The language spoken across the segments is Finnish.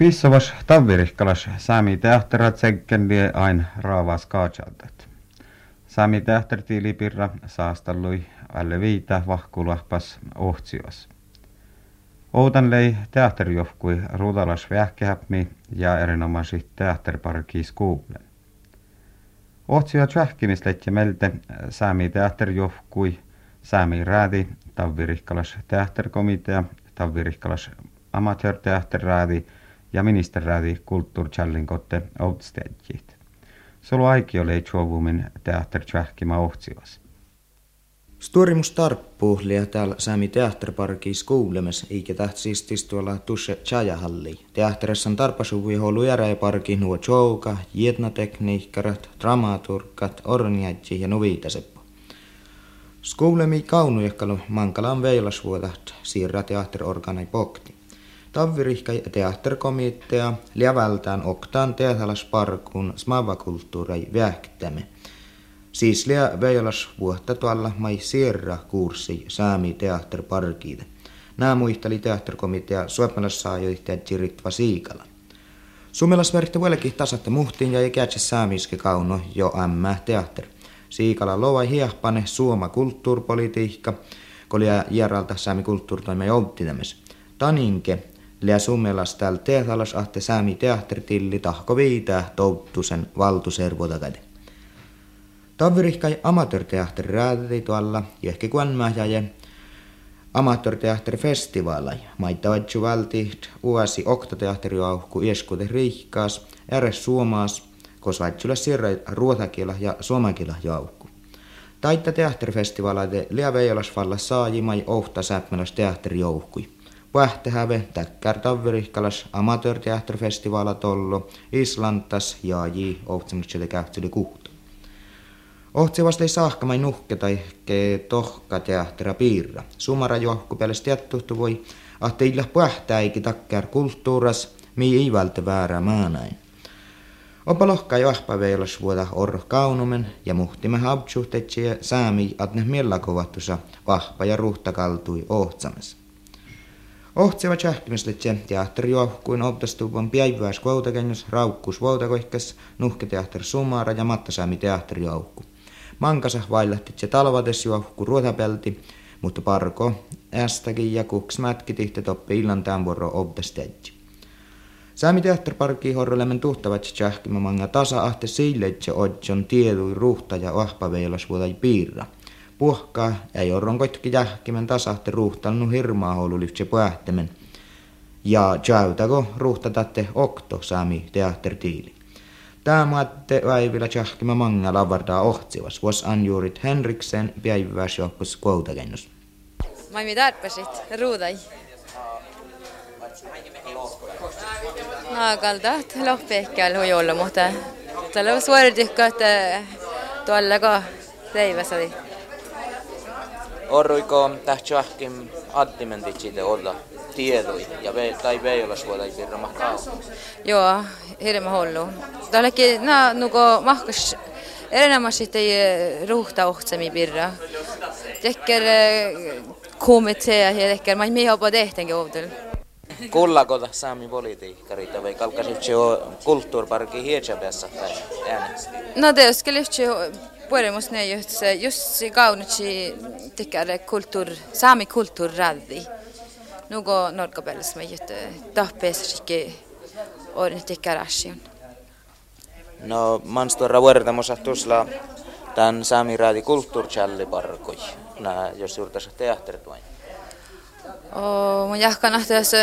Pissovas tavirihkalas Sami teatterat segkendi ain raavas kaatsaltat. Sami teattertiilipirra saastallui alle viitä vahkulahpas ohtsioas. Outan lei teatterjohkui ruudalas vähkehäpmi ja erinomaisi teatterparki skuulen. Ohtsia tsähkimislet melte Sami teatterjohkui Sami räädi tavirihkalas teatterkomitea, tavirihkalas amatörteatterraadi ja ministerraadi kulttuurchallin kotte outstedjit. Solo aiki oli chuovumin teattertsähkimä ohtsioas. Storimus tarppuu lia täällä Sami teatterparki skuulemes, eikä tähtsistis tuolla tusse chajahalli. Teatteressan tarpasuvui holu järäiparki nuo chouka, jietnatekniikkarat, dramaturkat, orniadji ja novitaseppo. Skuulemi kaunujekkalu mankalaan veilasvuodat siirrä teatterorganai pokti. Tavirihka teatterkomitea liavältään oktaan teatalasparkun smavakulttuurai vähtämme. Siis lia veilas vuotta tuolla mai sierra kurssi saami teatterparkiide. Nämä muisteli teatterkomitea Suomalassa johtaja Jiritva Siikala. Suomalassa verti vieläkin tasatta muhtiin ja ikätsä saamiske kauno jo ämmä teatter. Siikala lova hiahpane suoma kulttuurpolitiikka, kolia järalta saami kulttuuritoime jouttinemes. Taninke Lä summelas täällä teatalas ahte saami teattertilli tahko viitää touttusen valtuservodagade. Tavirihkai amatörteatteri räätäti tuolla, johki kuanmähjäjä, amatörteatterifestivaalai. Maittavatsu valtiht, uusi oktoteatteriauhku ieskute rihkaas, äres suomaas, kosvaitsula sirra ruotakiela ja suomakiela jauhku. Taitta teatterifestivaalaide liaveijolas valla saajimai ohta säpmäläs teatterijouhkui. Pähtehäve, täkkär tavirihkalas amatörteatterifestivaala tollo, Islantas ja J. Ohtsamitselle kähtsyli kuhta. Ohtsi vasta ei saahkamai nuhke tai ke tohka teattera piirra. Sumara johku peles tiettuhtu voi, ahte illa pähtäikin takkär kulttuuras, mi ei vältä väärä maanain. Opa lohka johpa veilas vuoda or kaunumen ja muhtimme habtsuhtetsi ja säämi atne millakovattusa vahpa ja ruhta kaltui ohtsames. Ohtseva tjähtimislet teatteri johkuin optastuvan päiväis koutakennus, raukkus voutakoihkas, nuhketeatteri sumara ja mattasäämi teatteri johku. Mankasa vaillahti se talvades johku ruotapelti, mutta parko ästäkin ja kuks mätki tihti toppi illan tämän vuoro optastetji. Säämi teatterparkki horrolemen tuhtavat tjähkimä manga tasa ahte sille, että odjon tiedui ruhta ja ahpaveilas vuotai piirra – puhkaa, ei orron koitki jähkimen tasahte ruuhtalnu hirmaa hoululyhtse pähtämen. Ja tjäytäko ruuhtatatte okto saami teattertiili. Tämä atte väivillä tjahkima manga lavardaa ohtsivas, vuos anjuurit Henriksen päiväs johkus koutakennus. Mä mi tarpasit, ruudai. No, kaldat lohpehkäl hui olla, mutta tällä on suoritikka, että tuolla ka leiväsadi. Orruiko tähtsähkim addimentit siitä olla tiedoi ja ve, tai veijolas vuoda pirma kau. Joo, hirma hullu. Tälläkin nää nuko mahkas enemmän sitten ruhta ohtsami pirra. Tekker komitea ja tekker mä mihin jopa tehtenkin outel. Kullako saami politiikkari vai kalkasi jo kulttuurparki hietsäpässä tai äänestä? No det Både måste ni just, just gaunutsi tycker kultur, sami kultur räddi. Nugo norgabelles med jytte tappesrikki orn tycker asian. No, mans tuoda vuortamosa tusla tämän sami raadi kulttuurchalli parkoi, nää jos juurtaisi teatterituain. Oh, mun jahkan ahtaisi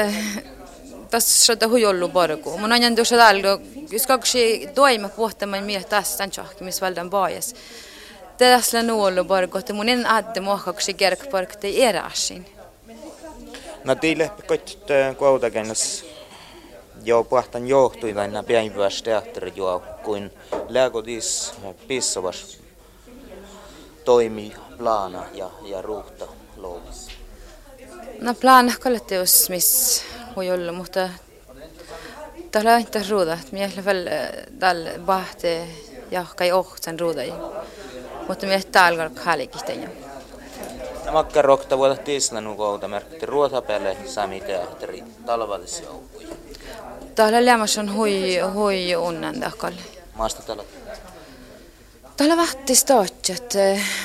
tas shada huyollu bargu. Mun anjan do shadalgo iskaksi toime puhtaman mie tastan chahkimis valdan bajas. Tässä nuollu bargu, että mun en adde muokaksi kerkpark te erasin. No tiille koit kuautakennas jo puhtan johtui aina päivässä teatteri jo kuin lääkotis pissovas toimi plana ja, ja ruuhta louvissa. No plana kollektiivus, miss voi olla, mutta tällä on inte ruuda. Minä väl tällä bahte ja kai ohtsan ruuda. Mutta minä täällä kallikisten. Makka rokta vuotta tiisna nukouta merkitti ruotapelle sami teatteri talvallisjoukkuja. Täällä lämmässä on hui, hui unnan takalla. Maasta täällä. Täällä vahti stoitset,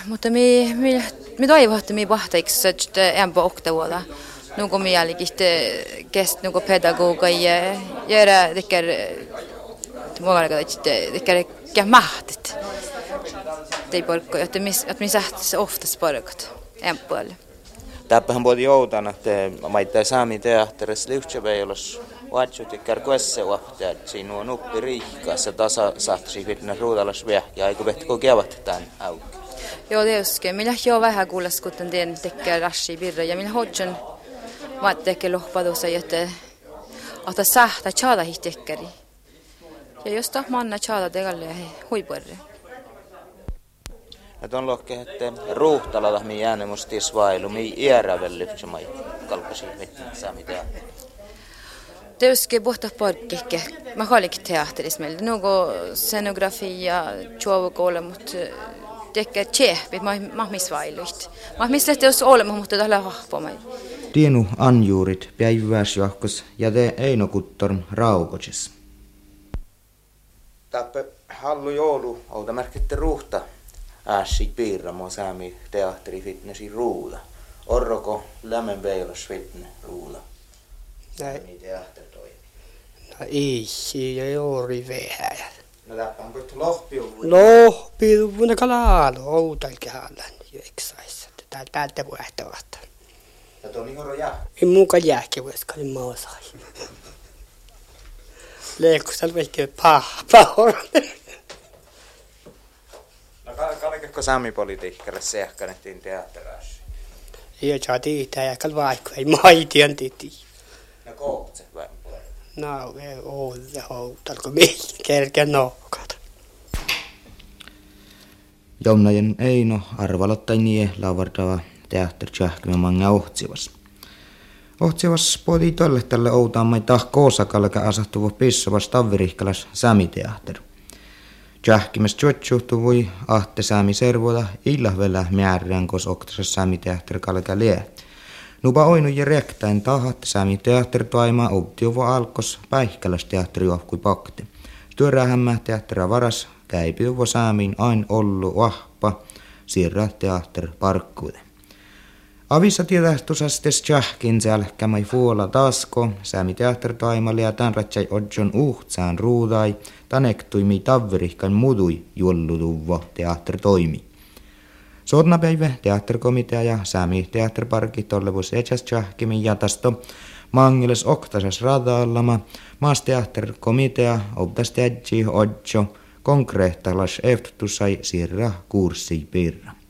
mutta mi, mi, mi toivotte mi vahtaiksi, että enpä oktavuoda. nagu mijalikist, kes nagu pedagooga ja, ja ära tekker, mulle ka täitsa tekker ikka mahtit. Tei porkku, että mis, että mis ähtis oftast porkut, en puoli. Täppähän puoli joudan, että mä itse saami teatterissa lyhtsepä, jos vaatsuti kärkuessa vahtia, että siinä on uppi riikkaa, se tasa saatsi vitnä ruudalas vielä, ja aiku vetko kevat tämän auki. Joo, teuskin. Minä jo vähän kuulas, kuten tien tekee rassi virra, ja minä hoitsen matteke lohpadusa ja te ahta sähtä chaada hihtekkeri. Ja jos ta manna chaada tegalle ja huipurre. Ja tuon lohke, että eh, ruuhtala tahmi jääne musti svailu, mi iärä vellyksi mai kalkasi mitään mitään. Teuske borta parkkikke. Eh, Mä halik teatteris meil. Nugo scenografia, tjoavukoole, mut eh, tekke tjehpit, mahmisvailuit. Mahmislet ei ole olemus, mutta tällä hahpo mai. Tienu anjuurit päiväs johkos ja te einokuttorn raukoses. Tappe hallu joulu, outa märkitte ruuhta. Ässi piirramo saami teatteri fitnessi ruuda. Orroko lämmen veilos fitne ruuda. Mi teatteri toimii. no ei, ei juuri vähän. No täppä on kohta lohpiu. Lohpi, vuonna kalaalu, outal kehälän, juoksaissa. Tää täältä vuohtavat. Ja tuon ihoro jää. Ei muuka jääkin vuoska, niin mä osaan. Leekkusel vaikka paha, paha. No kalkekko saami politiikkalle sehkanettiin teatterassi. Ja saa tiitää ja kal vaikka ei maitian titi. No kootse vai? No, ei ole outal, kun mihin kerkeä nokat. Jomnajen Eino arvalottai nie lavardava teatter tjahkime manga ohtsivas. Ohtsivas poti tolle tälle outaamai tahkoosakalle asahtuvo pissovas tavirihkalas sämiteatter. Tjahkimes tjotsuhtuvui ahte säämi servoda illahvellä määrään kos oktasas sämiteatter kalka lie. Nuba oinu ja rektain tahat säämi teatter toima optiovo alkos päihkäläs teatteri ohkui pakti. Työrähämmä teattera varas käipiuvo säämiin ain ollu vahpa sirra teatter parkkuude. Avissa tietähtusastes tjahkin sälkkämai fuola tasko, säämi teatter taimali ja tän ratsai odjon uhtsaan ruudai, tanektui mi tavverihkan mudui juollutuvo teatter toimi. Sodnapäivä teatterkomitea ja Sami teatterparki tollevus etsäs tjahkimin jatasto, mangiles oktasas radallama, maas teatterkomitea obtas tädji odjo, konkreettalas eftusai sirra kurssi pirra.